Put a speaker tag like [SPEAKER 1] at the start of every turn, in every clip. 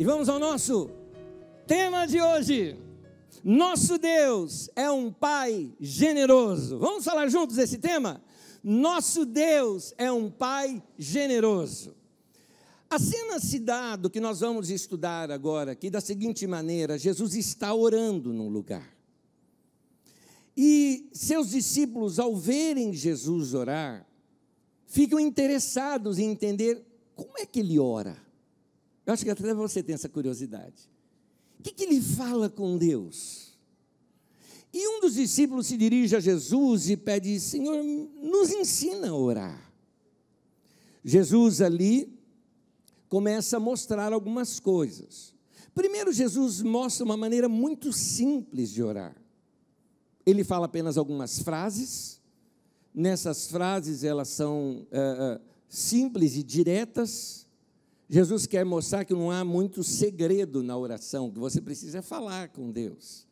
[SPEAKER 1] E vamos ao nosso tema de hoje. Nosso Deus é um Pai generoso. Vamos falar juntos esse tema? Nosso Deus é um Pai generoso. A cena se dá do que nós vamos estudar agora aqui da seguinte maneira: Jesus está orando num lugar. E seus discípulos, ao verem Jesus orar, ficam interessados em entender como é que ele ora. Eu acho que até você tem essa curiosidade. O que, que ele fala com Deus? E um dos discípulos se dirige a Jesus e pede: Senhor, nos ensina a orar. Jesus ali começa a mostrar algumas coisas. Primeiro, Jesus mostra uma maneira muito simples de orar. Ele fala apenas algumas frases. Nessas frases, elas são é, simples e diretas. Jesus quer mostrar que não há muito segredo na oração, que você precisa falar com Deus.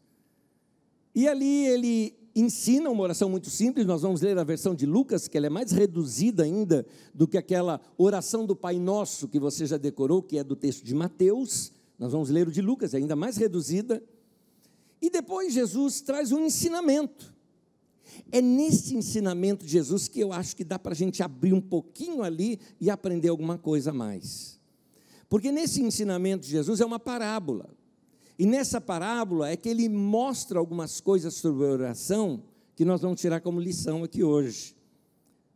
[SPEAKER 1] E ali ele ensina uma oração muito simples, nós vamos ler a versão de Lucas, que ela é mais reduzida ainda do que aquela oração do Pai Nosso que você já decorou, que é do texto de Mateus. Nós vamos ler o de Lucas, é ainda mais reduzida. E depois Jesus traz um ensinamento. É nesse ensinamento de Jesus que eu acho que dá para a gente abrir um pouquinho ali e aprender alguma coisa a mais. Porque nesse ensinamento de Jesus é uma parábola. E nessa parábola é que ele mostra algumas coisas sobre oração que nós vamos tirar como lição aqui hoje.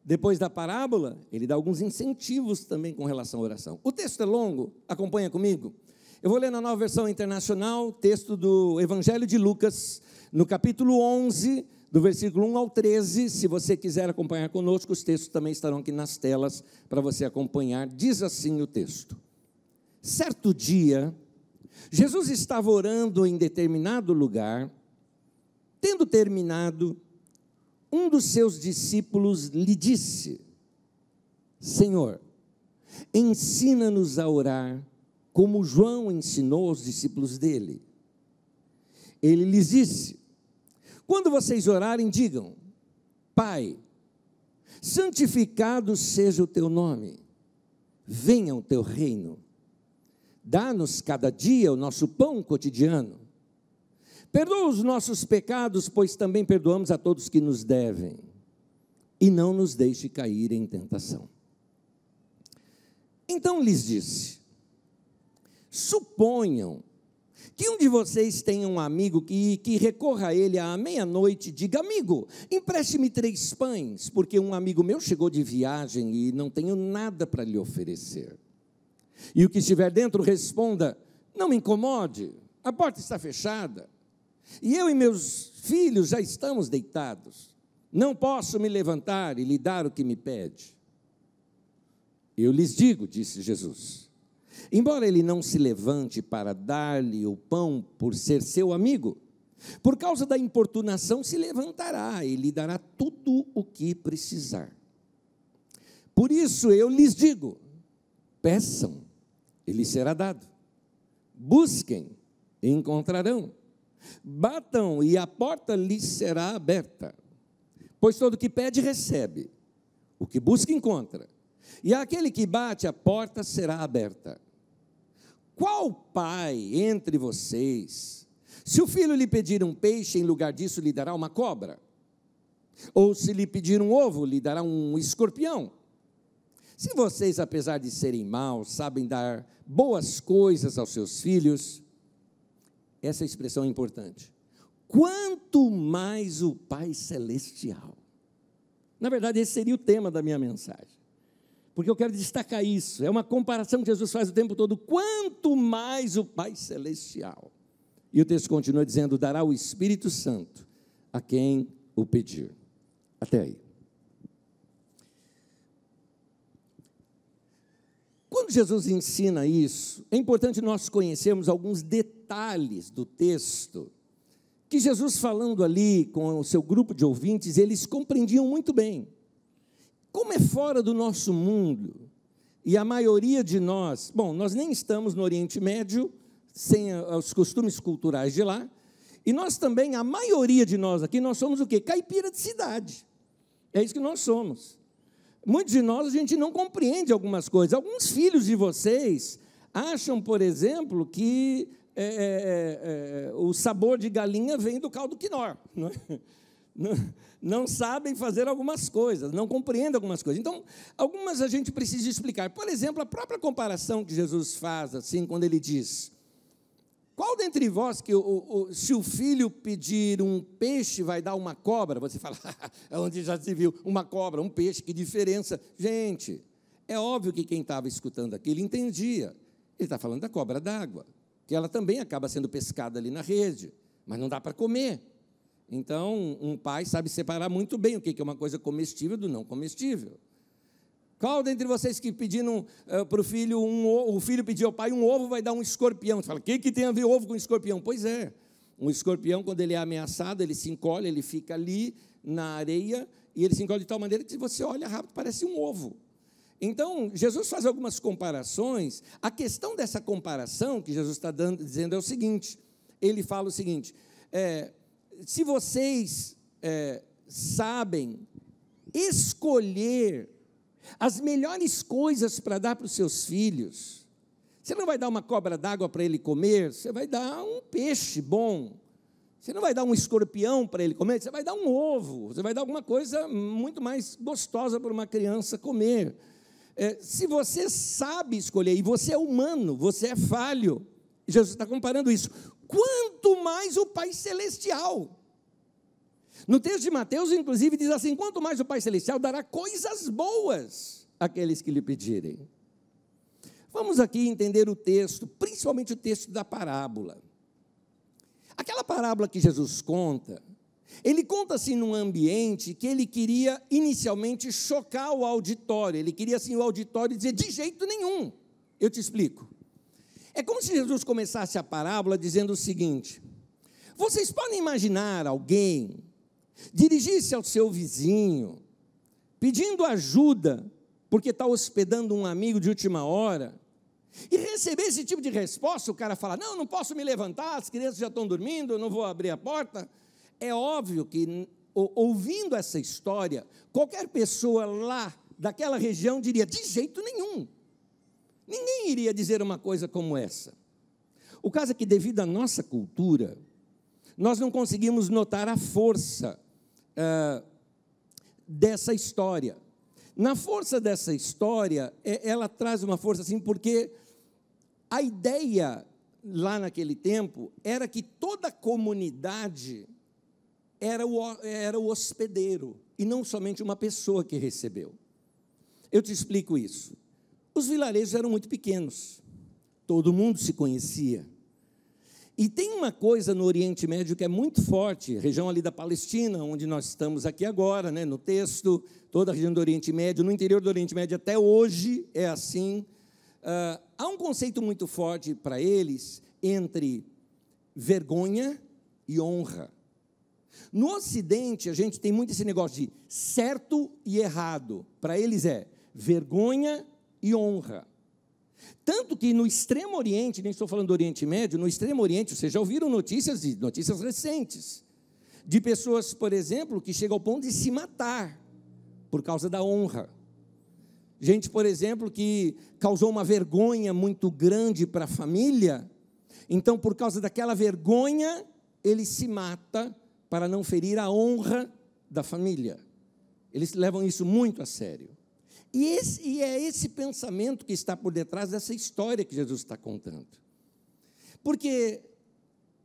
[SPEAKER 1] Depois da parábola, ele dá alguns incentivos também com relação à oração. O texto é longo, acompanha comigo. Eu vou ler na nova versão internacional, texto do Evangelho de Lucas, no capítulo 11, do versículo 1 ao 13. Se você quiser acompanhar conosco, os textos também estarão aqui nas telas para você acompanhar. Diz assim o texto: Certo dia, Jesus estava orando em determinado lugar, tendo terminado, um dos seus discípulos lhe disse: Senhor, ensina-nos a orar, como João ensinou aos discípulos dele. Ele lhes disse: Quando vocês orarem, digam: Pai, santificado seja o teu nome, venha o teu reino Dá-nos cada dia o nosso pão cotidiano. Perdoa os nossos pecados, pois também perdoamos a todos que nos devem. E não nos deixe cair em tentação. Então lhes disse: Suponham que um de vocês tenha um amigo que, que recorra a ele à meia-noite e diga: Amigo, empreste-me três pães, porque um amigo meu chegou de viagem e não tenho nada para lhe oferecer. E o que estiver dentro responda: Não me incomode, a porta está fechada. E eu e meus filhos já estamos deitados. Não posso me levantar e lhe dar o que me pede. Eu lhes digo, disse Jesus, embora ele não se levante para dar-lhe o pão por ser seu amigo, por causa da importunação se levantará e lhe dará tudo o que precisar. Por isso eu lhes digo: peçam e lhes será dado. Busquem e encontrarão. Batam e a porta lhes será aberta. Pois todo que pede, recebe. O que busca, encontra. E aquele que bate, a porta será aberta. Qual pai entre vocês, se o filho lhe pedir um peixe, em lugar disso lhe dará uma cobra? Ou se lhe pedir um ovo, lhe dará um escorpião? Se vocês, apesar de serem maus, sabem dar boas coisas aos seus filhos, essa expressão é importante. Quanto mais o Pai Celestial. Na verdade, esse seria o tema da minha mensagem. Porque eu quero destacar isso. É uma comparação que Jesus faz o tempo todo. Quanto mais o Pai Celestial. E o texto continua dizendo: dará o Espírito Santo a quem o pedir. Até aí. Jesus ensina isso, é importante nós conhecermos alguns detalhes do texto, que Jesus falando ali com o seu grupo de ouvintes, eles compreendiam muito bem. Como é fora do nosso mundo, e a maioria de nós, bom, nós nem estamos no Oriente Médio, sem os costumes culturais de lá, e nós também, a maioria de nós aqui, nós somos o quê? Caipira de cidade. É isso que nós somos. Muitos de nós a gente não compreende algumas coisas. Alguns filhos de vocês acham, por exemplo, que é, é, é, é o sabor de galinha vem do caldo quinor. Não, é? não, não, sabem fazer algumas coisas, não compreendem algumas coisas. Então, algumas a gente precisa explicar. Por exemplo, a própria comparação que Jesus faz, assim, quando ele diz: Qual dentre vós que, o, o, se o filho pedir um peixe, vai dar uma cobra? Você fala, é onde já se viu uma cobra, um peixe, que diferença. Gente, é óbvio que quem estava escutando aquilo entendia. Ele está falando da cobra d'água, que ela também acaba sendo pescada ali na rede, mas não dá para comer. Então, um pai sabe separar muito bem o que é uma coisa comestível do não comestível. Qual dentre vocês que pediram uh, eh, para o filho, um, o filho pediu ao pai um ovo, vai dar um escorpião? Você fala, o que, que tem a ver ovo com escorpião? Pois é, um escorpião, quando ele é ameaçado, ele se encolhe, ele fica ali na areia, e ele se encolhe de tal maneira que você olha rápido, parece um ovo. Então, Jesus faz algumas comparações. A questão dessa comparação que Jesus está dando, dizendo é o seguinte: ele fala o seguinte, é, se vocês é, sabem escolher as melhores coisas para dar para os seus filhos, você não vai dar uma cobra d'água para ele comer, você vai dar um peixe bom. Você não vai dar um escorpião para ele comer, você vai dar um ovo, você vai dar alguma coisa muito mais gostosa para uma criança comer. É, se você sabe escolher, e você é humano, você é falho, Jesus está comparando isso, quanto mais o Pai Celestial. No texto de Mateus, inclusive, diz assim: quanto mais o Pai Celestial dará coisas boas àqueles que lhe pedirem. Vamos aqui entender o texto, principalmente o texto da parábola. Aquela parábola que Jesus conta, ele conta assim num ambiente que ele queria inicialmente chocar o auditório, ele queria assim o auditório dizer de jeito nenhum. Eu te explico. É como se Jesus começasse a parábola dizendo o seguinte: Vocês podem imaginar alguém dirigir-se ao seu vizinho, pedindo ajuda, porque está hospedando um amigo de última hora, e receber esse tipo de resposta, o cara fala: Não, não posso me levantar, as crianças já estão dormindo, eu não vou abrir a porta. É óbvio que, ouvindo essa história, qualquer pessoa lá daquela região diria: de jeito nenhum. Ninguém iria dizer uma coisa como essa. O caso é que, devido à nossa cultura, nós não conseguimos notar a força uh, dessa história. Na força dessa história, é, ela traz uma força assim, porque a ideia lá naquele tempo era que toda comunidade era o, era o hospedeiro, e não somente uma pessoa que recebeu. Eu te explico isso. Os vilarejos eram muito pequenos, todo mundo se conhecia. E tem uma coisa no Oriente Médio que é muito forte, região ali da Palestina, onde nós estamos aqui agora, né, no texto, toda a região do Oriente Médio, no interior do Oriente Médio até hoje é assim. Uh, há um conceito muito forte para eles entre vergonha e honra. No Ocidente, a gente tem muito esse negócio de certo e errado. Para eles é vergonha e honra. Tanto que no Extremo Oriente, nem estou falando do Oriente Médio, no Extremo Oriente, vocês já ouviram notícias, notícias recentes, de pessoas, por exemplo, que chegam ao ponto de se matar por causa da honra. Gente, por exemplo, que causou uma vergonha muito grande para a família, então, por causa daquela vergonha, ele se mata para não ferir a honra da família. Eles levam isso muito a sério. E, esse, e, é esse pensamento que está por detrás dessa história que Jesus está contando. Porque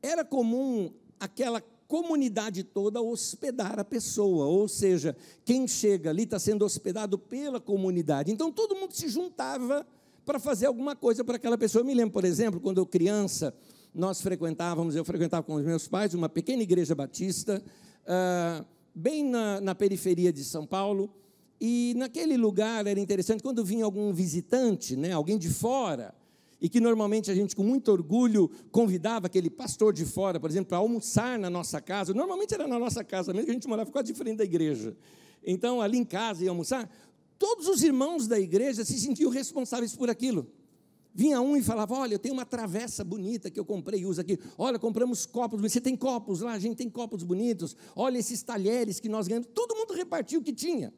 [SPEAKER 1] era comum aquela comunidade toda hospedar a pessoa, ou seja, quem chega ali está sendo hospedado pela comunidade. Então todo mundo se juntava para fazer alguma coisa para aquela pessoa. Eu me lembro, por exemplo, quando eu criança, nós frequentávamos, eu frequentava com os meus pais uma pequena igreja batista, uh, bem na, na periferia de São Paulo, e naquele lugar era interessante, quando vinha algum visitante, né, alguém de fora, e que normalmente a gente, com muito orgulho, convidava aquele pastor de fora, por exemplo, para almoçar na nossa casa. Normalmente era na nossa casa mesmo, a gente morava quase de frente da igreja. Então, ali em casa ia almoçar. Todos os irmãos da igreja se sentiam responsáveis por aquilo. Vinha um e falava: Olha, eu tenho uma travessa bonita que eu comprei e uso aqui. Olha, compramos copos. Você tem copos lá? A gente tem copos bonitos. Olha esses talheres que nós ganhamos. Todo mundo repartiu o que tinha.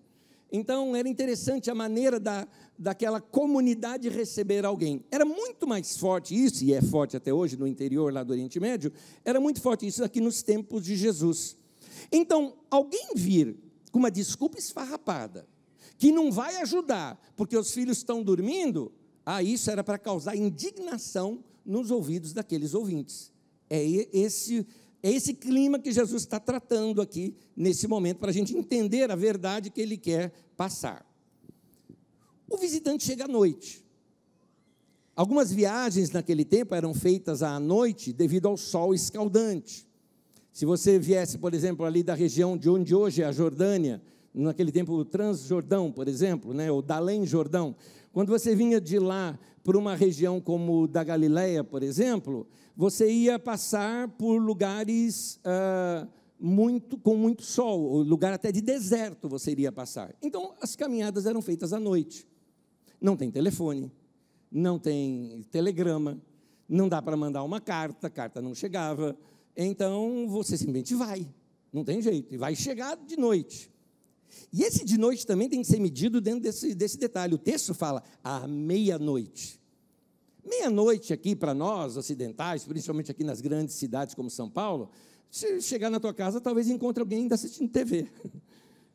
[SPEAKER 1] Então, era interessante a maneira da, daquela comunidade receber alguém. Era muito mais forte isso, e é forte até hoje no interior lá do Oriente Médio, era muito forte isso aqui nos tempos de Jesus. Então, alguém vir com uma desculpa esfarrapada, que não vai ajudar, porque os filhos estão dormindo, ah, isso era para causar indignação nos ouvidos daqueles ouvintes. É esse, é esse clima que Jesus está tratando aqui nesse momento, para a gente entender a verdade que ele quer passar. O visitante chega à noite. Algumas viagens naquele tempo eram feitas à noite devido ao sol escaldante. Se você viesse, por exemplo, ali da região de onde hoje é a Jordânia, naquele tempo o Transjordão, por exemplo, né, ou Dalém Jordão, quando você vinha de lá para uma região como da Galileia, por exemplo, você ia passar por lugares ah, muito, com muito sol, lugar até de deserto você iria passar. Então, as caminhadas eram feitas à noite. Não tem telefone, não tem telegrama, não dá para mandar uma carta, a carta não chegava. Então, você simplesmente vai, não tem jeito, e vai chegar de noite. E esse de noite também tem que ser medido dentro desse, desse detalhe. O texto fala à meia-noite. Meia-noite aqui para nós, ocidentais, principalmente aqui nas grandes cidades como São Paulo, se chegar na tua casa, talvez encontre alguém ainda assistindo TV.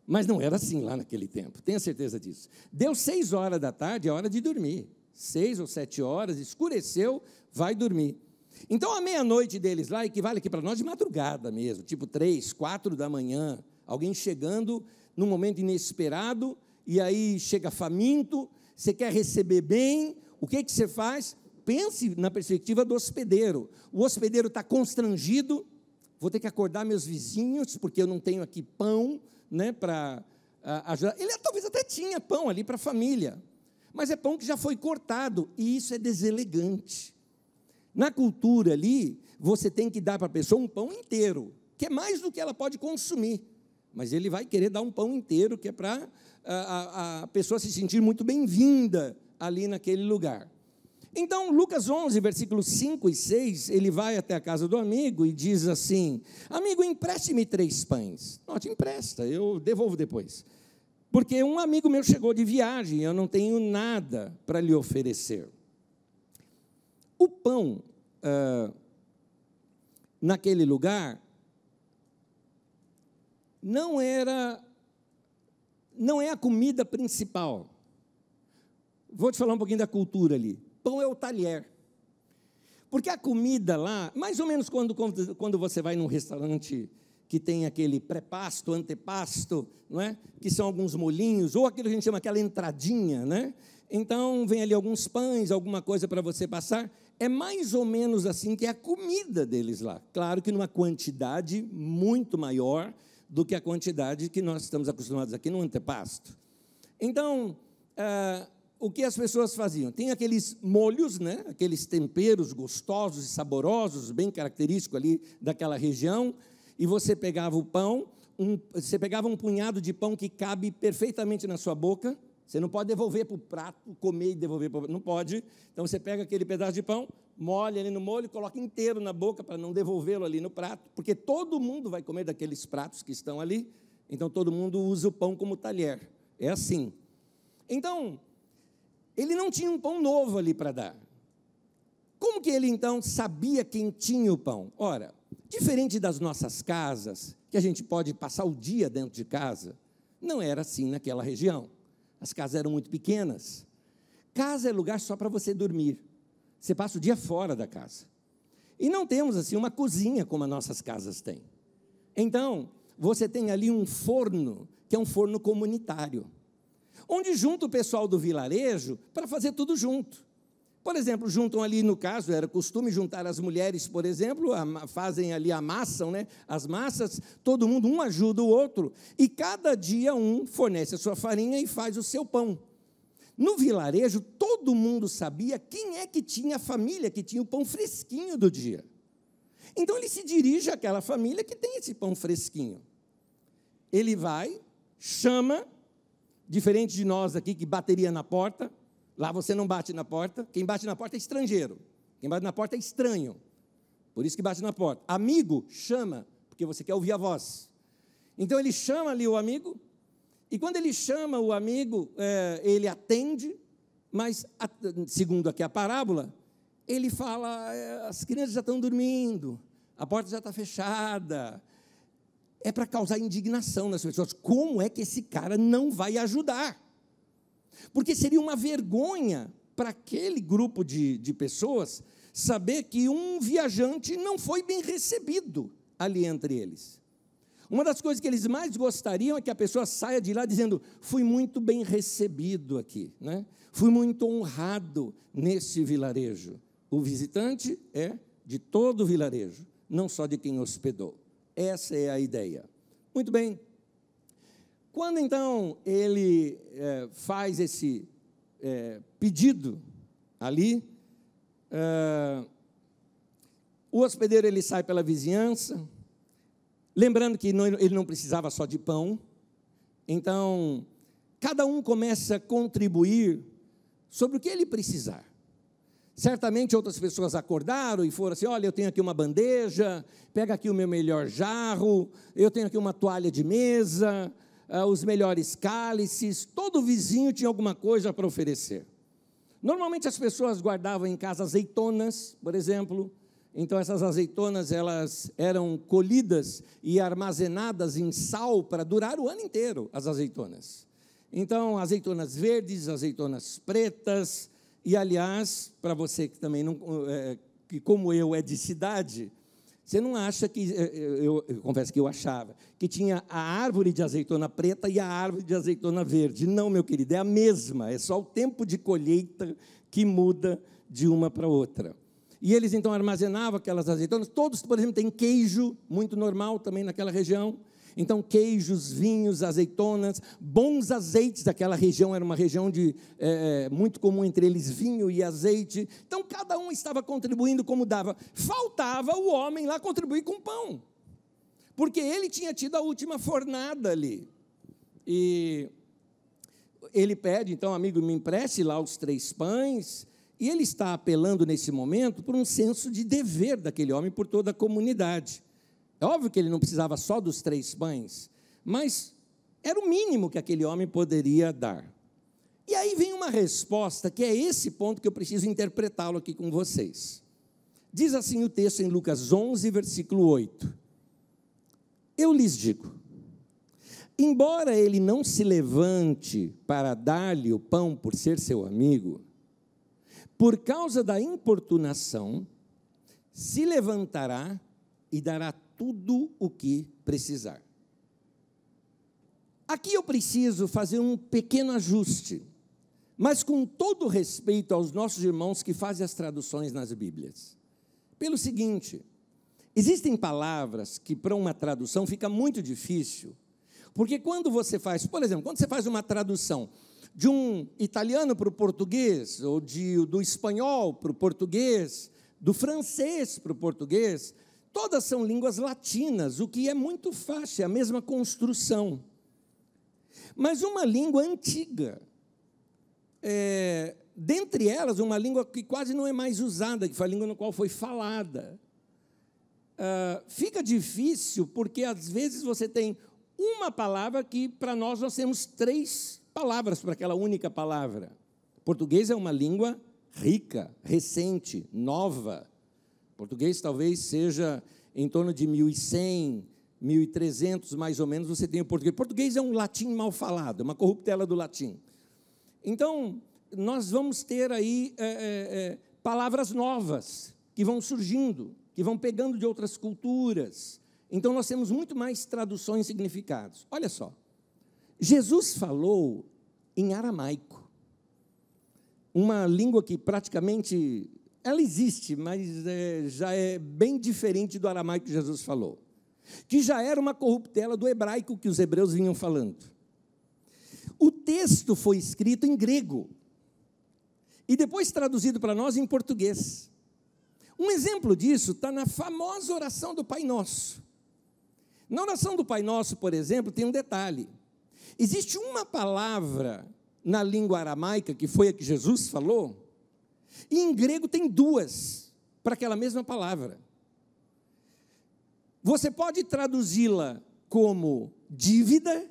[SPEAKER 1] Mas não era assim lá naquele tempo, tenha certeza disso. Deu seis horas da tarde, é hora de dormir. Seis ou sete horas, escureceu, vai dormir. Então a meia-noite deles lá equivale aqui para nós de madrugada mesmo, tipo três, quatro da manhã, alguém chegando num momento inesperado, e aí chega faminto, você quer receber bem, o que, que você faz? Pense na perspectiva do hospedeiro. O hospedeiro está constrangido, vou ter que acordar meus vizinhos, porque eu não tenho aqui pão né, para ajudar. Ele talvez até tinha pão ali para a família, mas é pão que já foi cortado, e isso é deselegante. Na cultura ali, você tem que dar para a pessoa um pão inteiro, que é mais do que ela pode consumir mas ele vai querer dar um pão inteiro, que é para a, a, a pessoa se sentir muito bem-vinda ali naquele lugar. Então, Lucas 11, versículos 5 e 6, ele vai até a casa do amigo e diz assim: Amigo, empreste-me três pães. Não, te empresta, eu devolvo depois. Porque um amigo meu chegou de viagem, eu não tenho nada para lhe oferecer. O pão, ah, naquele lugar, não era não é a comida principal. Vou te falar um pouquinho da cultura ali. Pão é o talher. Porque a comida lá, mais ou menos quando, quando você vai num restaurante que tem aquele pré-pasto, antepasto, não é? que são alguns molinhos, ou aquilo que a gente chama aquela entradinha, né? Então, vem ali alguns pães, alguma coisa para você passar. É mais ou menos assim que é a comida deles lá. Claro que numa quantidade muito maior, do que a quantidade que nós estamos acostumados aqui no antepasto. Então, ah, o que as pessoas faziam? Tem aqueles molhos, né? aqueles temperos gostosos e saborosos, bem característicos ali daquela região, e você pegava o pão, um, você pegava um punhado de pão que cabe perfeitamente na sua boca, você não pode devolver para o prato, comer e devolver para o Não pode. Então você pega aquele pedaço de pão, molha ele no molho, coloca inteiro na boca para não devolvê-lo ali no prato, porque todo mundo vai comer daqueles pratos que estão ali. Então todo mundo usa o pão como talher. É assim. Então, ele não tinha um pão novo ali para dar. Como que ele então sabia quem tinha o pão? Ora, diferente das nossas casas, que a gente pode passar o dia dentro de casa, não era assim naquela região. As casas eram muito pequenas. Casa é lugar só para você dormir. Você passa o dia fora da casa. E não temos assim uma cozinha como as nossas casas têm. Então, você tem ali um forno, que é um forno comunitário, onde junta o pessoal do vilarejo para fazer tudo junto. Por exemplo, juntam ali, no caso, era costume juntar as mulheres, por exemplo, fazem ali, amassam né, as massas, todo mundo, um ajuda o outro, e cada dia um fornece a sua farinha e faz o seu pão. No vilarejo, todo mundo sabia quem é que tinha a família que tinha o pão fresquinho do dia. Então ele se dirige àquela família que tem esse pão fresquinho. Ele vai, chama, diferente de nós aqui que bateria na porta, Lá você não bate na porta. Quem bate na porta é estrangeiro. Quem bate na porta é estranho. Por isso que bate na porta. Amigo, chama, porque você quer ouvir a voz. Então ele chama ali o amigo e quando ele chama o amigo, é, ele atende, mas, segundo aqui a parábola, ele fala: é, as crianças já estão dormindo, a porta já está fechada. É para causar indignação nas pessoas. Como é que esse cara não vai ajudar? Porque seria uma vergonha para aquele grupo de, de pessoas saber que um viajante não foi bem recebido ali entre eles. Uma das coisas que eles mais gostariam é que a pessoa saia de lá dizendo: fui muito bem recebido aqui, né? fui muito honrado nesse vilarejo. O visitante é de todo o vilarejo, não só de quem hospedou. Essa é a ideia. Muito bem. Quando então ele é, faz esse é, pedido ali, é, o hospedeiro ele sai pela vizinhança, lembrando que não, ele não precisava só de pão, então cada um começa a contribuir sobre o que ele precisar. Certamente outras pessoas acordaram e foram assim: olha, eu tenho aqui uma bandeja, pega aqui o meu melhor jarro, eu tenho aqui uma toalha de mesa, uh, os melhores cálices. Todo vizinho tinha alguma coisa para oferecer. Normalmente as pessoas guardavam em casa azeitonas, por exemplo. Então essas azeitonas elas eram colhidas e armazenadas em sal para durar o ano inteiro, as azeitonas. Então azeitonas verdes, azeitonas pretas, e, aliás, para você que também não, é, que como eu é de cidade, você não acha que, é, é, eu, eu, confesso que eu achava, que tinha a árvore de azeitona preta e a árvore de azeitona verde. Não, meu querido, é a mesma, é só o tempo de colheita que muda de uma para outra. E eles então armazenavam aquelas azeitonas. Todos, por exemplo, têm queijo, muito normal também naquela região. Então, queijos, vinhos, azeitonas, bons azeites, daquela região era uma região de, é, é, muito comum entre eles vinho e azeite. Então, cada um estava contribuindo como dava. Faltava o homem lá contribuir com pão, porque ele tinha tido a última fornada ali. E ele pede, então, amigo, me empreste lá os três pães. E ele está apelando nesse momento por um senso de dever daquele homem por toda a comunidade. É óbvio que ele não precisava só dos três pães, mas era o mínimo que aquele homem poderia dar. E aí vem uma resposta, que é esse ponto que eu preciso interpretá-lo aqui com vocês. Diz assim o texto em Lucas 11, versículo 8: Eu lhes digo, embora ele não se levante para dar-lhe o pão por ser seu amigo, por causa da importunação, se levantará e dará tudo o que precisar. Aqui eu preciso fazer um pequeno ajuste, mas com todo respeito aos nossos irmãos que fazem as traduções nas Bíblias. Pelo seguinte, existem palavras que para uma tradução fica muito difícil, porque quando você faz, por exemplo, quando você faz uma tradução de um italiano para o português, ou de, do espanhol para o português, do francês para o português, Todas são línguas latinas, o que é muito fácil, é a mesma construção. Mas uma língua antiga, é, dentre elas, uma língua que quase não é mais usada, que foi a língua no qual foi falada. Uh, fica difícil porque às vezes você tem uma palavra que para nós nós temos três palavras para aquela única palavra. Português é uma língua rica, recente, nova. Português talvez seja em torno de 1100, 1300 mais ou menos, você tem o português. Português é um latim mal falado, uma corruptela do latim. Então, nós vamos ter aí é, é, é, palavras novas que vão surgindo, que vão pegando de outras culturas. Então, nós temos muito mais traduções e significados. Olha só, Jesus falou em aramaico, uma língua que praticamente ela existe, mas é, já é bem diferente do aramaico que Jesus falou, que já era uma corruptela do hebraico que os hebreus vinham falando. O texto foi escrito em grego e depois traduzido para nós em português. Um exemplo disso está na famosa oração do Pai Nosso. Na oração do Pai Nosso, por exemplo, tem um detalhe. Existe uma palavra na língua aramaica, que foi a que Jesus falou, e em grego tem duas para aquela mesma palavra. Você pode traduzi-la como dívida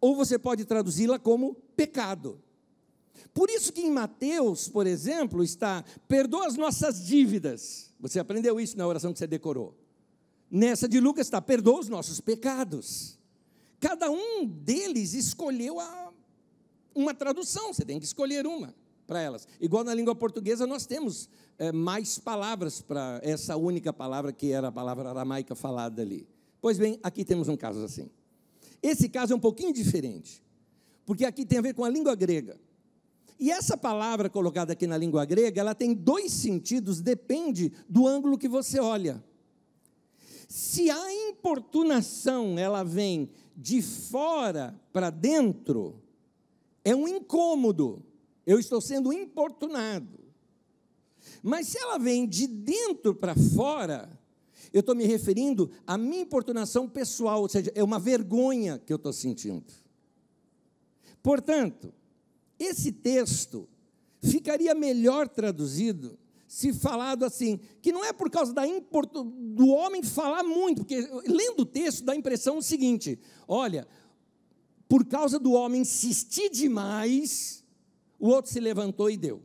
[SPEAKER 1] ou você pode traduzi-la como pecado. Por isso que em Mateus, por exemplo, está: perdoa as nossas dívidas. Você aprendeu isso na oração que você decorou. Nessa de Lucas está: perdoa os nossos pecados. Cada um deles escolheu a, uma tradução, você tem que escolher uma para elas. Igual na língua portuguesa, nós temos é, mais palavras para essa única palavra que era a palavra aramaica falada ali. Pois bem, aqui temos um caso assim. Esse caso é um pouquinho diferente, porque aqui tem a ver com a língua grega. E essa palavra colocada aqui na língua grega, ela tem dois sentidos, depende do ângulo que você olha. Se a importunação ela vem de fora para dentro, é um incômodo. Eu estou sendo importunado. Mas se ela vem de dentro para fora, eu estou me referindo à minha importunação pessoal, ou seja, é uma vergonha que eu estou sentindo. Portanto, esse texto ficaria melhor traduzido se falado assim, que não é por causa da do homem falar muito, porque lendo o texto dá a impressão o seguinte: olha, por causa do homem insistir demais, o outro se levantou e deu.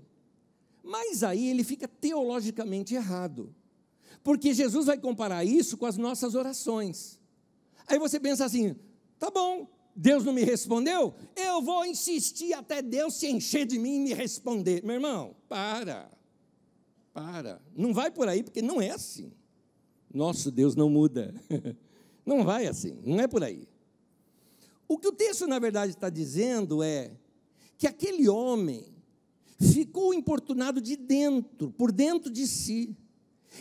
[SPEAKER 1] Mas aí ele fica teologicamente errado, porque Jesus vai comparar isso com as nossas orações. Aí você pensa assim: tá bom, Deus não me respondeu? Eu vou insistir até Deus se encher de mim e me responder. Meu irmão, para. Para. Não vai por aí, porque não é assim. Nosso Deus não muda. Não vai assim, não é por aí. O que o texto, na verdade, está dizendo é que aquele homem ficou importunado de dentro, por dentro de si.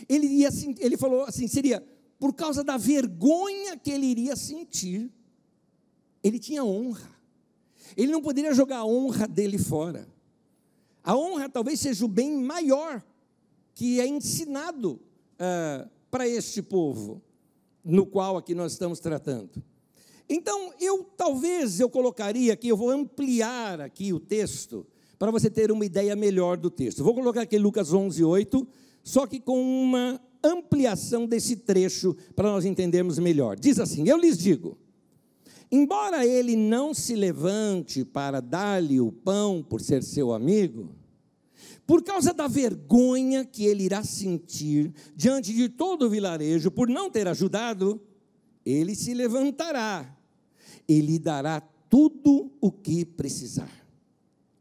[SPEAKER 1] Ele, ia, ele falou assim: seria por causa da vergonha que ele iria sentir. Ele tinha honra. Ele não poderia jogar a honra dele fora. A honra talvez seja o bem maior que é ensinado uh, para este povo, no qual aqui nós estamos tratando. Então, eu talvez eu colocaria aqui, eu vou ampliar aqui o texto, para você ter uma ideia melhor do texto. Vou colocar aqui Lucas 11, 8, só que com uma ampliação desse trecho, para nós entendermos melhor. Diz assim: Eu lhes digo Embora ele não se levante para dar-lhe o pão por ser seu amigo, por causa da vergonha que ele irá sentir diante de todo o vilarejo por não ter ajudado, ele se levantará e lhe dará tudo o que precisar.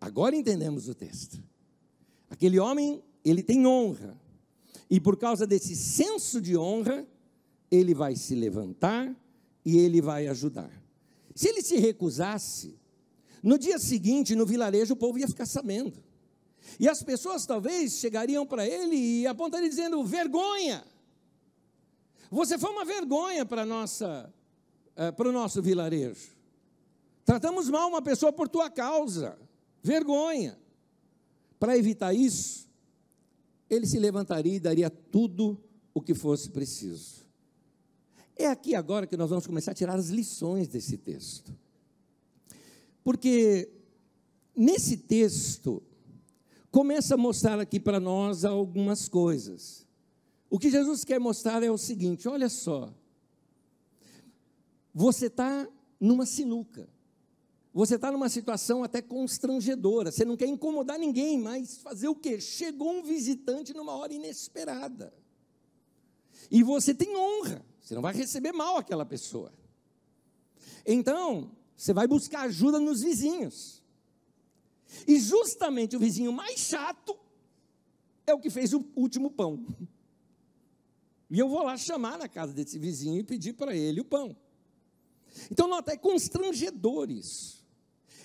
[SPEAKER 1] Agora entendemos o texto. Aquele homem, ele tem honra, e por causa desse senso de honra, ele vai se levantar e ele vai ajudar. Se ele se recusasse, no dia seguinte, no vilarejo, o povo ia ficar sabendo. E as pessoas talvez chegariam para ele e apontariam dizendo: vergonha! Você foi uma vergonha para, nossa, uh, para o nosso vilarejo. Tratamos mal uma pessoa por tua causa. Vergonha. Para evitar isso, ele se levantaria e daria tudo o que fosse preciso. É aqui agora que nós vamos começar a tirar as lições desse texto. Porque nesse texto começa a mostrar aqui para nós algumas coisas. O que Jesus quer mostrar é o seguinte: olha só, você está numa sinuca, você está numa situação até constrangedora, você não quer incomodar ninguém, mas fazer o quê? Chegou um visitante numa hora inesperada, e você tem honra, você não vai receber mal aquela pessoa. Então, você vai buscar ajuda nos vizinhos. E justamente o vizinho mais chato é o que fez o último pão. E eu vou lá chamar na casa desse vizinho e pedir para ele o pão. Então, nota, é constrangedor isso.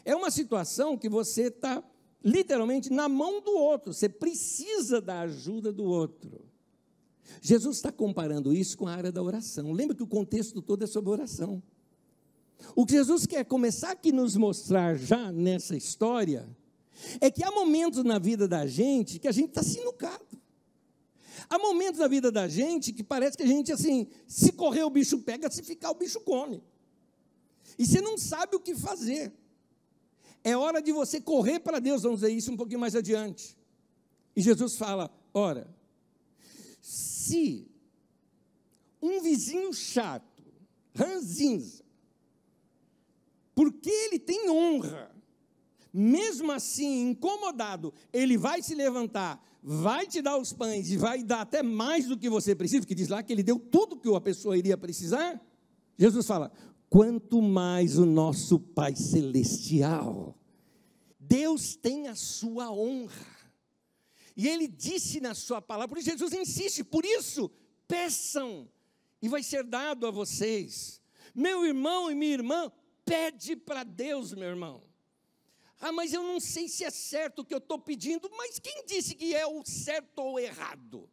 [SPEAKER 1] É uma situação que você está literalmente na mão do outro, você precisa da ajuda do outro. Jesus está comparando isso com a área da oração. Lembra que o contexto todo é sobre oração. O que Jesus quer começar aqui nos mostrar já nessa história é que há momentos na vida da gente que a gente está sinucado. Há momentos na vida da gente que parece que a gente, assim, se correr o bicho pega, se ficar o bicho come. E você não sabe o que fazer. É hora de você correr para Deus, vamos ver isso um pouquinho mais adiante. E Jesus fala: ora, se um vizinho chato, ranzinza, porque ele tem honra, mesmo assim, incomodado, ele vai se levantar, vai te dar os pães e vai dar até mais do que você precisa, porque diz lá que ele deu tudo que a pessoa iria precisar. Jesus fala: quanto mais o nosso Pai Celestial, Deus tem a sua honra. E ele disse na sua palavra, por isso Jesus insiste, por isso, peçam, e vai ser dado a vocês. Meu irmão e minha irmã, pede para Deus, meu irmão. Ah, mas eu não sei se é certo o que eu estou pedindo, mas quem disse que é o certo ou errado?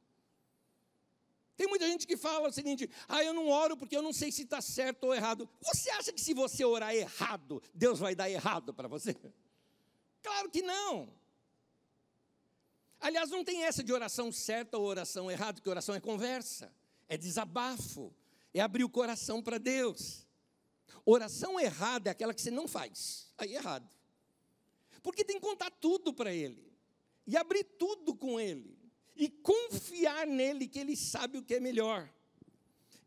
[SPEAKER 1] Tem muita gente que fala o seguinte: ah, eu não oro porque eu não sei se está certo ou errado. Você acha que se você orar errado, Deus vai dar errado para você? Claro que não. Aliás, não tem essa de oração certa ou oração errada, porque oração é conversa, é desabafo, é abrir o coração para Deus. Oração errada é aquela que você não faz, aí é errado. Porque tem que contar tudo para Ele, e abrir tudo com Ele, e confiar nele que Ele sabe o que é melhor.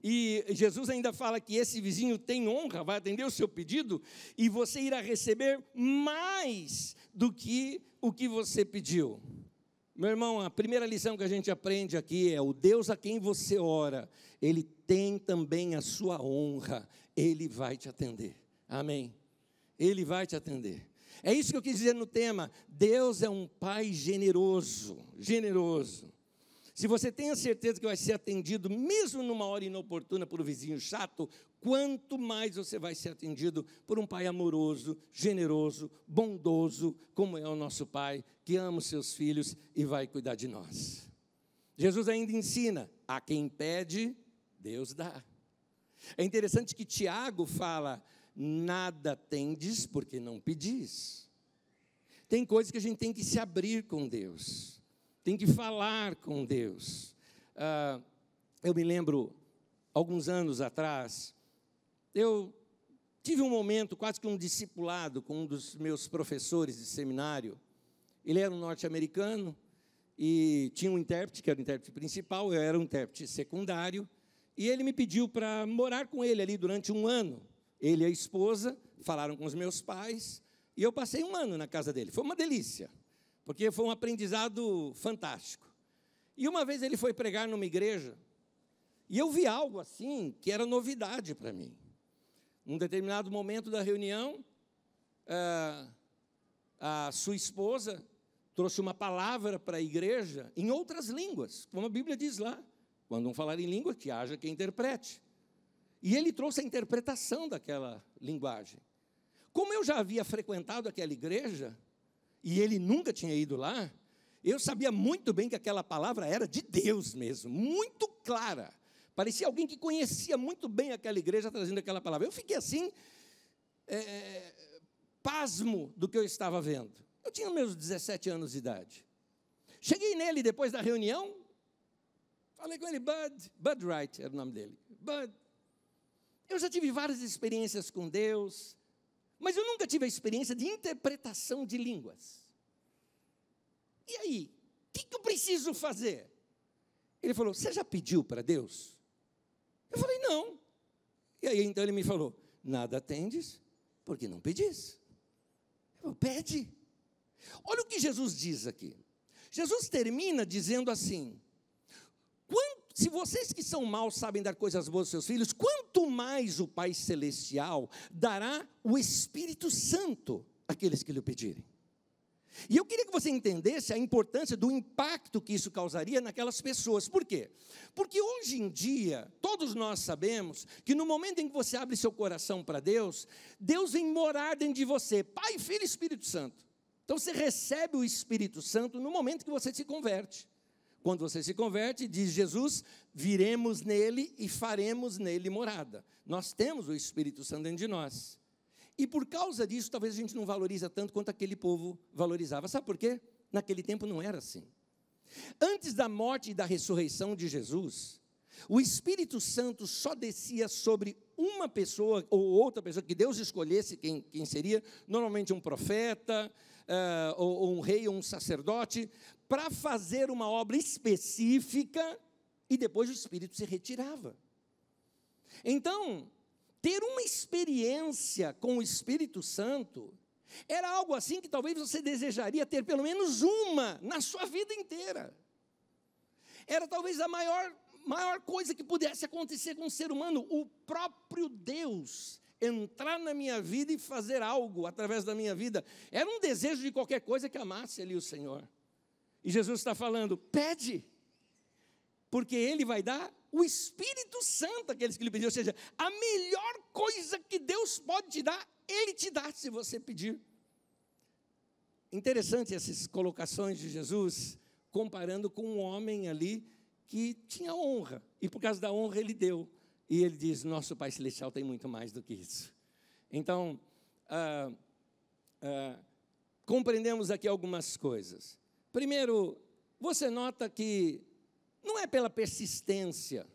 [SPEAKER 1] E Jesus ainda fala que esse vizinho tem honra, vai atender o seu pedido, e você irá receber mais do que o que você pediu. Meu irmão, a primeira lição que a gente aprende aqui é: o Deus a quem você ora, ele tem também a sua honra, ele vai te atender. Amém. Ele vai te atender. É isso que eu quis dizer no tema. Deus é um pai generoso, generoso. Se você tem a certeza que vai ser atendido, mesmo numa hora inoportuna por um vizinho chato, quanto mais você vai ser atendido por um pai amoroso, generoso, bondoso, como é o nosso pai, que ama os seus filhos e vai cuidar de nós. Jesus ainda ensina: a quem pede, Deus dá. É interessante que Tiago fala: nada tendes porque não pedis. Tem coisas que a gente tem que se abrir com Deus, tem que falar com Deus. Ah, eu me lembro, alguns anos atrás, eu tive um momento, quase que um discipulado, com um dos meus professores de seminário. Ele era um norte-americano e tinha um intérprete, que era o intérprete principal, eu era um intérprete secundário, e ele me pediu para morar com ele ali durante um ano. Ele e a esposa falaram com os meus pais, e eu passei um ano na casa dele. Foi uma delícia, porque foi um aprendizado fantástico. E uma vez ele foi pregar numa igreja, e eu vi algo assim que era novidade para mim. Num determinado momento da reunião, eh, a sua esposa trouxe uma palavra para a igreja em outras línguas, como a Bíblia diz lá. Quando não falar em língua, que haja quem interprete. E ele trouxe a interpretação daquela linguagem. Como eu já havia frequentado aquela igreja, e ele nunca tinha ido lá, eu sabia muito bem que aquela palavra era de Deus mesmo, muito clara. Parecia alguém que conhecia muito bem aquela igreja trazendo aquela palavra. Eu fiquei assim, é, pasmo do que eu estava vendo. Eu tinha meus 17 anos de idade. Cheguei nele depois da reunião, falei com ele, Bud, Bud Wright era o nome dele. Bud, eu já tive várias experiências com Deus, mas eu nunca tive a experiência de interpretação de línguas. E aí, o que, que eu preciso fazer? Ele falou: Você já pediu para Deus? Eu falei, não. E aí então ele me falou: nada tendes, porque não pedis. Eu pede. Olha o que Jesus diz aqui. Jesus termina dizendo assim: se vocês que são maus sabem dar coisas boas aos seus filhos, quanto mais o Pai Celestial dará o Espírito Santo àqueles que lhe pedirem. E eu queria que você entendesse a importância do impacto que isso causaria naquelas pessoas. Por quê? Porque hoje em dia, todos nós sabemos que no momento em que você abre seu coração para Deus, Deus vem morar dentro de você, Pai, Filho e Espírito Santo. Então você recebe o Espírito Santo no momento que você se converte. Quando você se converte, diz Jesus: viremos nele e faremos nele morada. Nós temos o Espírito Santo dentro de nós. E por causa disso, talvez a gente não valoriza tanto quanto aquele povo valorizava. Sabe por quê? Naquele tempo não era assim. Antes da morte e da ressurreição de Jesus, o Espírito Santo só descia sobre uma pessoa ou outra pessoa que Deus escolhesse quem, quem seria, normalmente um profeta, uh, ou, ou um rei ou um sacerdote, para fazer uma obra específica e depois o Espírito se retirava. Então, ter uma experiência com o Espírito Santo era algo assim que talvez você desejaria ter pelo menos uma na sua vida inteira. Era talvez a maior, maior coisa que pudesse acontecer com um ser humano, o próprio Deus entrar na minha vida e fazer algo através da minha vida. Era um desejo de qualquer coisa que amasse ali o Senhor. E Jesus está falando: pede, porque Ele vai dar o Espírito Santo aqueles que lhe pediram. Ou seja, a melhor coisa que Deus pode te dar, Ele te dá se você pedir. Interessante essas colocações de Jesus, comparando com um homem ali que tinha honra, e por causa da honra ele deu. E ele diz: Nosso Pai Celestial tem muito mais do que isso. Então, ah, ah, compreendemos aqui algumas coisas. Primeiro, você nota que não é pela persistência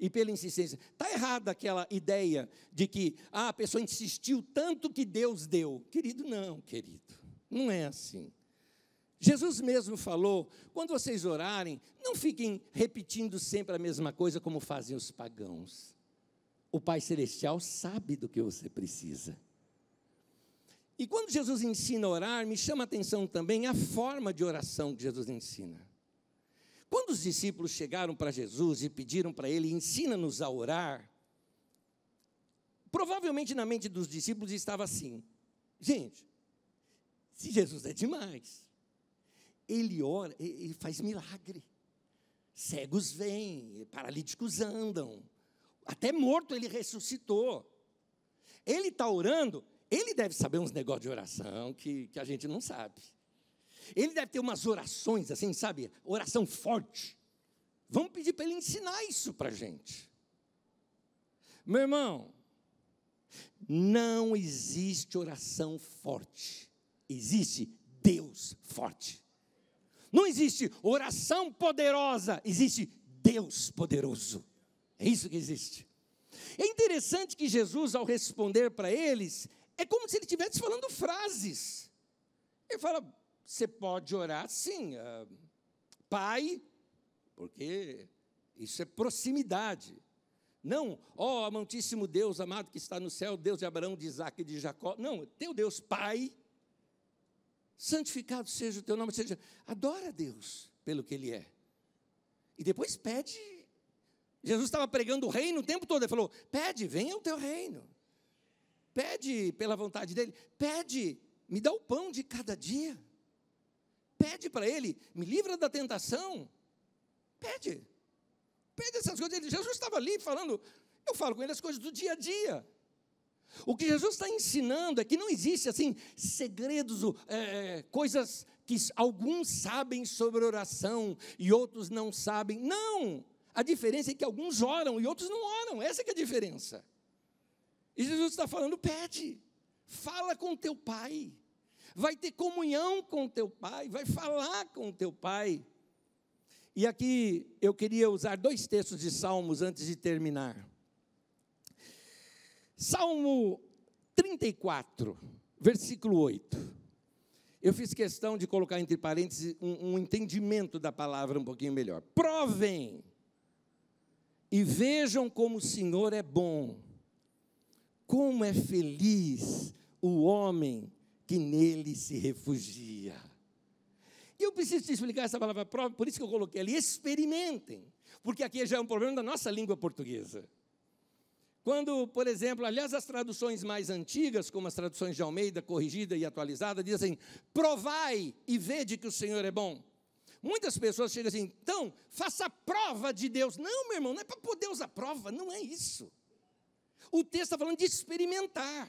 [SPEAKER 1] e pela insistência. Está errada aquela ideia de que ah, a pessoa insistiu tanto que Deus deu. Querido, não, querido. Não é assim. Jesus mesmo falou: quando vocês orarem, não fiquem repetindo sempre a mesma coisa como fazem os pagãos. O Pai Celestial sabe do que você precisa. E quando Jesus ensina a orar, me chama a atenção também a forma de oração que Jesus ensina. Quando os discípulos chegaram para Jesus e pediram para ele, ensina-nos a orar, provavelmente na mente dos discípulos estava assim: gente, se Jesus é demais, ele ora, ele faz milagre. Cegos vêm, paralíticos andam, até morto ele ressuscitou. Ele está orando, ele deve saber uns negócios de oração que, que a gente não sabe. Ele deve ter umas orações assim, sabe? Oração forte. Vamos pedir para ele ensinar isso para a gente. Meu irmão, não existe oração forte, existe Deus forte. Não existe oração poderosa, existe Deus poderoso. É isso que existe. É interessante que Jesus, ao responder para eles, é como se ele estivesse falando frases. Ele fala: você pode orar sim, uh, Pai, porque isso é proximidade. Não, ó oh, amantíssimo Deus, amado que está no céu, Deus de Abraão, de Isaac e de Jacó. Não, teu Deus Pai, santificado seja o teu nome, seja, adora a Deus pelo que Ele é. E depois pede. Jesus estava pregando o reino o tempo todo, ele falou: pede, venha o teu reino. Pede pela vontade dele, pede, me dá o pão de cada dia. Pede para ele, me livra da tentação. Pede. Pede essas coisas. Jesus estava ali falando, eu falo com ele as coisas do dia a dia. O que Jesus está ensinando é que não existe assim segredos, é, coisas que alguns sabem sobre oração e outros não sabem. Não! A diferença é que alguns oram e outros não oram. Essa é a diferença. E Jesus está falando: pede, fala com teu pai, vai ter comunhão com teu pai, vai falar com teu pai. E aqui eu queria usar dois textos de Salmos antes de terminar. Salmo 34, versículo 8. Eu fiz questão de colocar entre parênteses um, um entendimento da palavra um pouquinho melhor. Provem e vejam como o Senhor é bom, como é feliz o homem que nele se refugia. E eu preciso te explicar essa palavra prova, por isso que eu coloquei ali, experimentem, porque aqui já é um problema da nossa língua portuguesa. Quando, por exemplo, aliás, as traduções mais antigas, como as traduções de Almeida, corrigida e atualizada, dizem: provai e vede que o Senhor é bom. Muitas pessoas chegam assim, então, faça prova de Deus. Não, meu irmão, não é para pôr Deus prova, não é isso. O texto está falando de experimentar.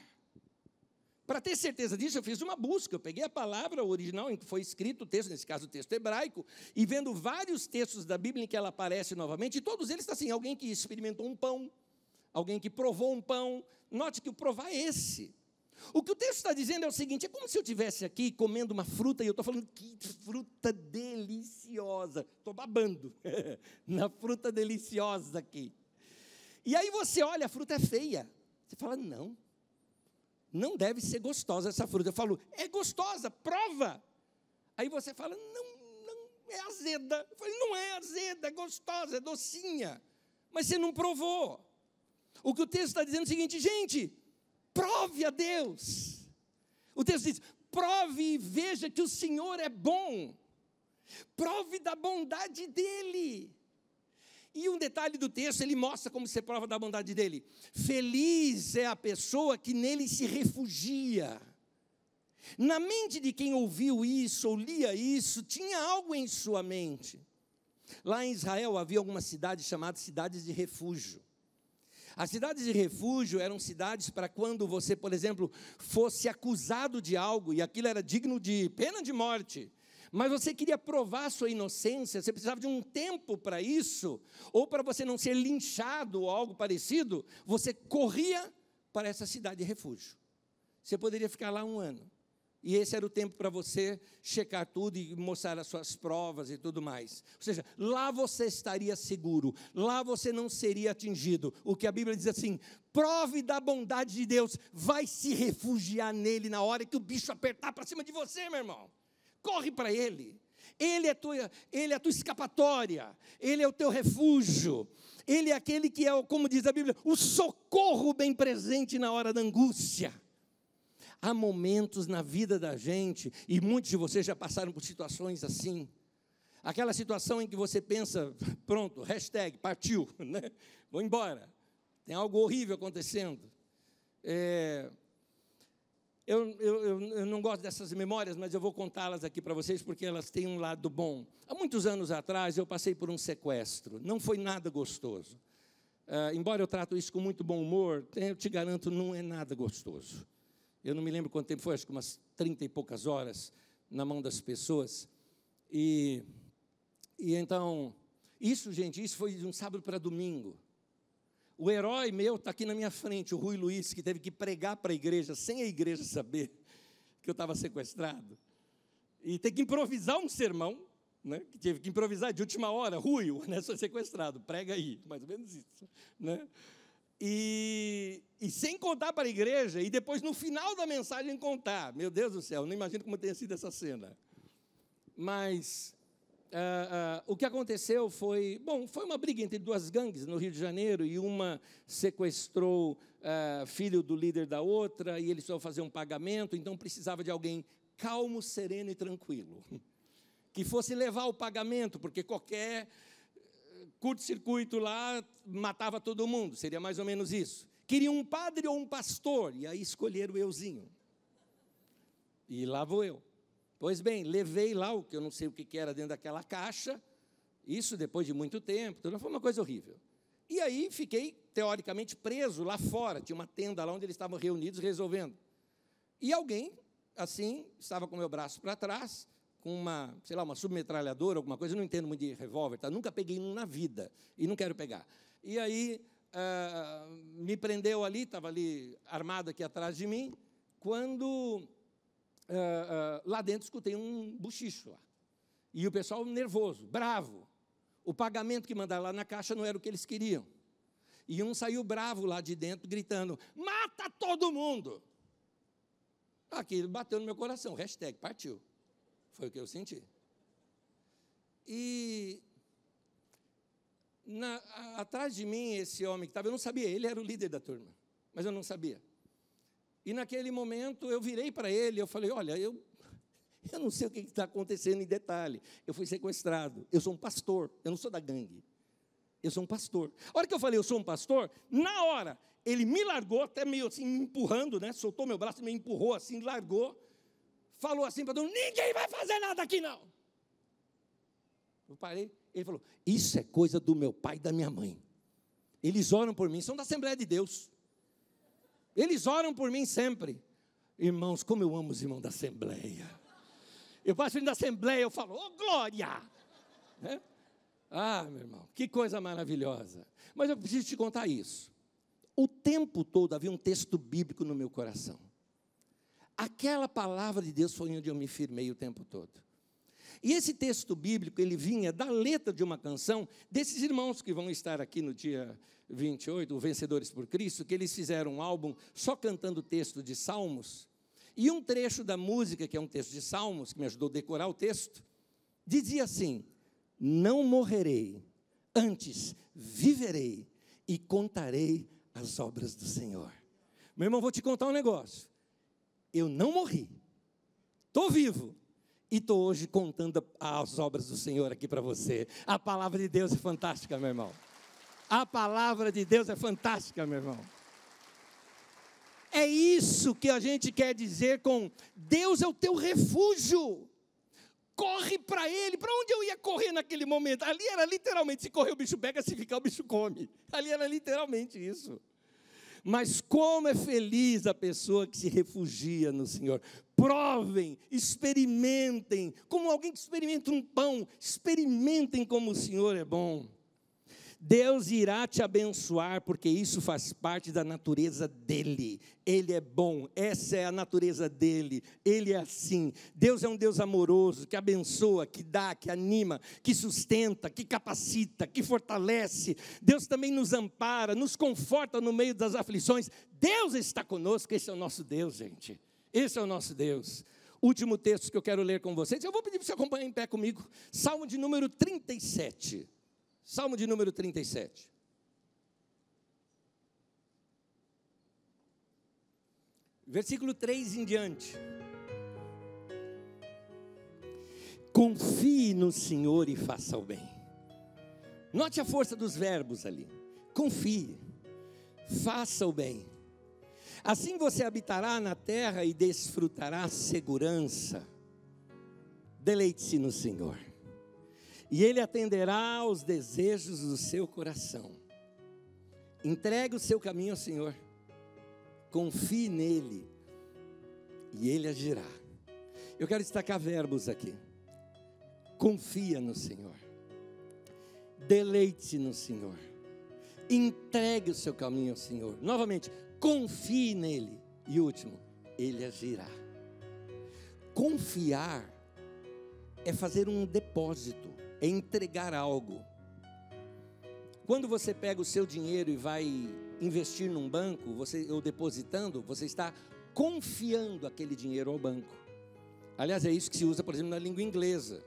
[SPEAKER 1] Para ter certeza disso, eu fiz uma busca. Eu peguei a palavra original em que foi escrito o texto, nesse caso o texto hebraico, e vendo vários textos da Bíblia em que ela aparece novamente, e todos eles estão assim: alguém que experimentou um pão, alguém que provou um pão. Note que o provar é esse. O que o texto está dizendo é o seguinte: é como se eu estivesse aqui comendo uma fruta e eu estou falando que fruta deliciosa. Estou babando na fruta deliciosa aqui. E aí você olha, a fruta é feia. Você fala, não, não deve ser gostosa essa fruta. Eu falo, é gostosa, prova. Aí você fala, não, não, é azeda. Eu falo, não é azeda, é gostosa, é docinha. Mas você não provou. O que o texto está dizendo é o seguinte, gente, prove a Deus. O texto diz: prove e veja que o Senhor é bom. Prove da bondade dele. E um detalhe do texto, ele mostra como ser prova da bondade dele. Feliz é a pessoa que nele se refugia. Na mente de quem ouviu isso ou lia isso, tinha algo em sua mente. Lá em Israel havia algumas cidades chamadas cidades de refúgio. As cidades de refúgio eram cidades para quando você, por exemplo, fosse acusado de algo e aquilo era digno de pena de morte, mas você queria provar sua inocência, você precisava de um tempo para isso, ou para você não ser linchado ou algo parecido, você corria para essa cidade de refúgio. Você poderia ficar lá um ano. E esse era o tempo para você checar tudo e mostrar as suas provas e tudo mais. Ou seja, lá você estaria seguro, lá você não seria atingido. O que a Bíblia diz assim: prove da bondade de Deus, vai se refugiar nele na hora que o bicho apertar para cima de você, meu irmão. Corre para ele. Ele é, tua, ele é a tua escapatória, ele é o teu refúgio, ele é aquele que é, como diz a Bíblia, o socorro bem presente na hora da angústia. Há momentos na vida da gente, e muitos de vocês já passaram por situações assim. Aquela situação em que você pensa, pronto, hashtag, partiu, né? vou embora. Tem algo horrível acontecendo. É, eu, eu, eu, não gosto dessas memórias, mas eu vou contá-las aqui para vocês porque elas têm um lado bom. Há muitos anos atrás eu passei por um sequestro. Não foi nada gostoso. Uh, embora eu trato isso com muito bom humor, eu te garanto, não é nada gostoso. Eu não me lembro quanto tempo foi, acho que umas trinta e poucas horas na mão das pessoas. E, e então, isso, gente, isso foi de um sábado para domingo. O herói meu está aqui na minha frente, o Rui Luiz, que teve que pregar para a igreja, sem a igreja saber que eu estava sequestrado. E ter que improvisar um sermão, né, que teve que improvisar de última hora. Rui, o Ernesto sequestrado, prega aí, mais ou menos isso. Né? E, e, sem contar para a igreja, e depois no final da mensagem contar. Meu Deus do céu, não imagino como tenha sido essa cena. Mas uh, uh, o que aconteceu foi, bom, foi uma briga entre duas gangues no Rio de Janeiro, e uma sequestrou uh, filho do líder da outra, e eles precisou fazer um pagamento, então precisava de alguém calmo, sereno e tranquilo. Que fosse levar o pagamento, porque qualquer curto-circuito lá matava todo mundo, seria mais ou menos isso. Queria um padre ou um pastor, e aí escolheram o euzinho. E lá vou eu. Pois bem, levei lá o que eu não sei o que era dentro daquela caixa, isso depois de muito tempo, tudo foi uma coisa horrível. E aí fiquei, teoricamente, preso lá fora, tinha uma tenda lá onde eles estavam reunidos resolvendo. E alguém, assim, estava com o meu braço para trás, com uma, sei lá, uma submetralhadora, alguma coisa, eu não entendo muito de revólver, tá? nunca peguei um na vida e não quero pegar. E aí uh, me prendeu ali, estava ali armado aqui atrás de mim, quando uh, uh, lá dentro escutei um buchicho lá. E o pessoal nervoso, bravo. O pagamento que mandaram lá na caixa não era o que eles queriam. E um saiu bravo lá de dentro, gritando: mata todo mundo! Aquilo bateu no meu coração, hashtag partiu. Foi o que eu senti. E na, a, atrás de mim, esse homem que estava, eu não sabia, ele era o líder da turma, mas eu não sabia. E naquele momento eu virei para ele, eu falei: Olha, eu, eu não sei o que está acontecendo em detalhe. Eu fui sequestrado, eu sou um pastor, eu não sou da gangue. Eu sou um pastor. A hora que eu falei, eu sou um pastor, na hora, ele me largou, até meio assim, me empurrando, né? Soltou meu braço, me empurrou assim, largou falou assim para todo ninguém vai fazer nada aqui não. Eu parei, ele falou, isso é coisa do meu pai e da minha mãe. Eles oram por mim, são da Assembleia de Deus. Eles oram por mim sempre. Irmãos, como eu amo os irmãos da Assembleia. Eu passo da Assembleia, eu falo, oh glória! É? Ah, meu irmão, que coisa maravilhosa. Mas eu preciso te contar isso. O tempo todo havia um texto bíblico no meu coração. Aquela palavra de Deus foi onde eu me firmei o tempo todo. E esse texto bíblico, ele vinha da letra de uma canção desses irmãos que vão estar aqui no dia 28, o Vencedores por Cristo, que eles fizeram um álbum só cantando texto de salmos. E um trecho da música, que é um texto de salmos, que me ajudou a decorar o texto, dizia assim: Não morrerei, antes viverei e contarei as obras do Senhor. Meu irmão, vou te contar um negócio. Eu não morri, estou vivo e estou hoje contando as obras do Senhor aqui para você. A palavra de Deus é fantástica, meu irmão. A palavra de Deus é fantástica, meu irmão. É isso que a gente quer dizer com Deus é o teu refúgio. Corre para Ele. Para onde eu ia correr naquele momento? Ali era literalmente: se correr o bicho pega, se ficar o bicho come. Ali era literalmente isso. Mas como é feliz a pessoa que se refugia no Senhor. Provem, experimentem, como alguém que experimenta um pão, experimentem como o Senhor é bom. Deus irá te abençoar, porque isso faz parte da natureza dele. Ele é bom, essa é a natureza dele. Ele é assim. Deus é um Deus amoroso, que abençoa, que dá, que anima, que sustenta, que capacita, que fortalece. Deus também nos ampara, nos conforta no meio das aflições. Deus está conosco, esse é o nosso Deus, gente. Esse é o nosso Deus. Último texto que eu quero ler com vocês, eu vou pedir para você acompanhar em pé comigo. Salmo de número 37. Salmo de número 37. Versículo 3 em diante. Confie no Senhor e faça o bem. Note a força dos verbos ali. Confie, faça o bem. Assim você habitará na terra e desfrutará segurança. Deleite-se no Senhor e Ele atenderá aos desejos do seu coração. Entregue o seu caminho ao Senhor, confie nele, e Ele agirá. Eu quero destacar verbos aqui. Confia no Senhor, deleite no Senhor, entregue o seu caminho ao Senhor. Novamente, confie nele. E último, Ele agirá. Confiar é fazer um depósito é entregar algo. Quando você pega o seu dinheiro e vai investir num banco, você ou depositando, você está confiando aquele dinheiro ao banco. Aliás, é isso que se usa, por exemplo, na língua inglesa.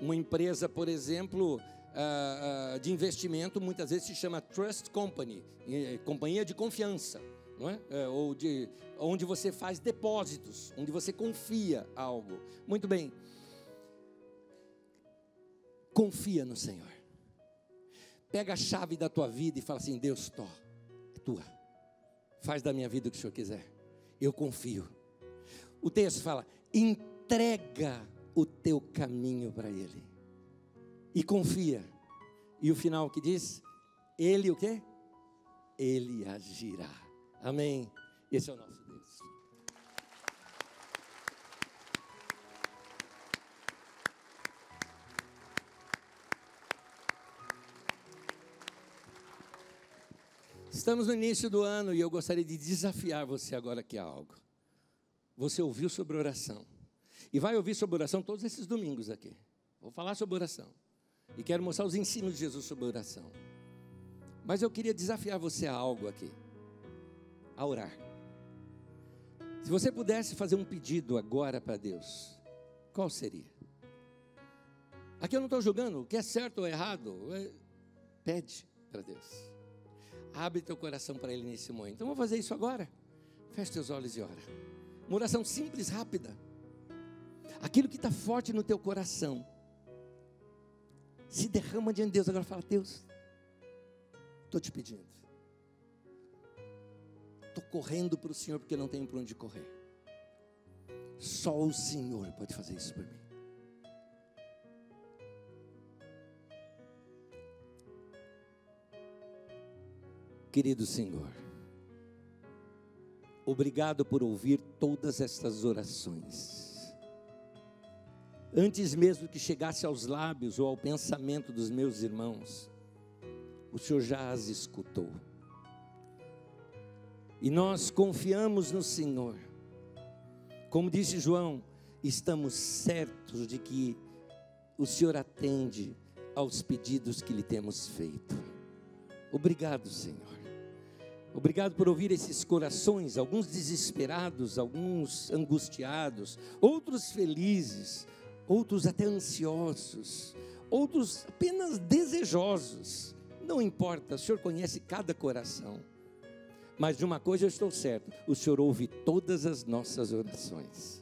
[SPEAKER 1] Uma empresa, por exemplo, uh, uh, de investimento, muitas vezes se chama trust company, eh, companhia de confiança, não é? é? ou de onde você faz depósitos, onde você confia algo. Muito bem. Confia no Senhor. Pega a chave da tua vida e fala assim: Deus, tô, é tua. Faz da minha vida o que o Senhor quiser. Eu confio. O texto fala: entrega o teu caminho para Ele. E confia. E o final que diz: Ele o quê? Ele agirá. Amém. Esse é o nosso Estamos no início do ano e eu gostaria de desafiar você agora aqui a algo. Você ouviu sobre oração. E vai ouvir sobre oração todos esses domingos aqui. Vou falar sobre oração. E quero mostrar os ensinos de Jesus sobre oração. Mas eu queria desafiar você a algo aqui. A orar. Se você pudesse fazer um pedido agora para Deus, qual seria? Aqui eu não estou julgando o que é certo ou errado. É, pede para Deus. Abre teu coração para Ele nesse momento. Então vamos fazer isso agora. Feche teus olhos e ora. Uma oração simples, rápida. Aquilo que está forte no teu coração. Se derrama diante de Deus. Agora fala, Deus, estou te pedindo. Estou correndo para o Senhor porque não tenho para onde correr. Só o Senhor pode fazer isso por mim. Querido Senhor, obrigado por ouvir todas estas orações. Antes mesmo que chegasse aos lábios ou ao pensamento dos meus irmãos, o Senhor já as escutou. E nós confiamos no Senhor. Como disse João, estamos certos de que o Senhor atende aos pedidos que lhe temos feito. Obrigado, Senhor. Obrigado por ouvir esses corações, alguns desesperados, alguns angustiados, outros felizes, outros até ansiosos, outros apenas desejosos. Não importa, o Senhor conhece cada coração. Mas de uma coisa eu estou certo: o Senhor ouve todas as nossas orações.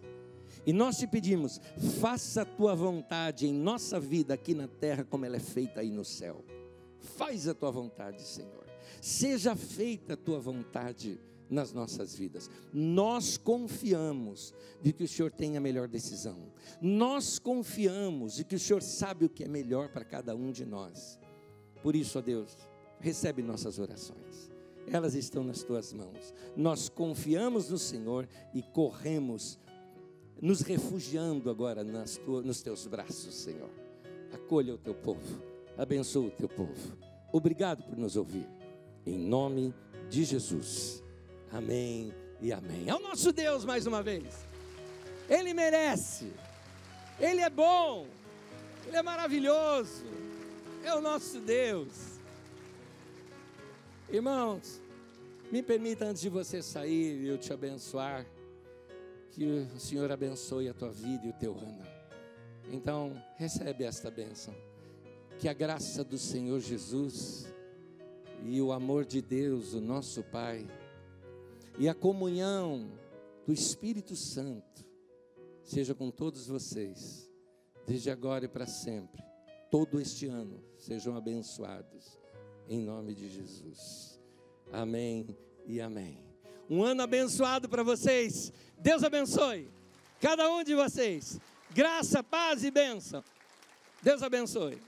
[SPEAKER 1] E nós te pedimos, faça a tua vontade em nossa vida aqui na terra, como ela é feita aí no céu. Faz a tua vontade, Senhor. Seja feita a tua vontade nas nossas vidas. Nós confiamos de que o Senhor tem a melhor decisão. Nós confiamos de que o Senhor sabe o que é melhor para cada um de nós. Por isso, ó Deus, recebe nossas orações. Elas estão nas tuas mãos. Nós confiamos no Senhor e corremos, nos refugiando agora nas tu, nos teus braços, Senhor. Acolha o teu povo, abençoa o teu povo. Obrigado por nos ouvir. Em nome de Jesus. Amém e amém. É o nosso Deus mais uma vez. Ele merece. Ele é bom. Ele é maravilhoso. É o nosso Deus. Irmãos, me permita antes de você sair eu te abençoar, que o Senhor abençoe a tua vida e o teu ano. Então, recebe esta bênção. Que a graça do Senhor Jesus e o amor de Deus, o nosso Pai, e a comunhão do Espírito Santo seja com todos vocês, desde agora e para sempre. Todo este ano sejam abençoados, em nome de Jesus. Amém e amém. Um ano abençoado para vocês. Deus abençoe cada um de vocês. Graça, paz e bênção. Deus abençoe.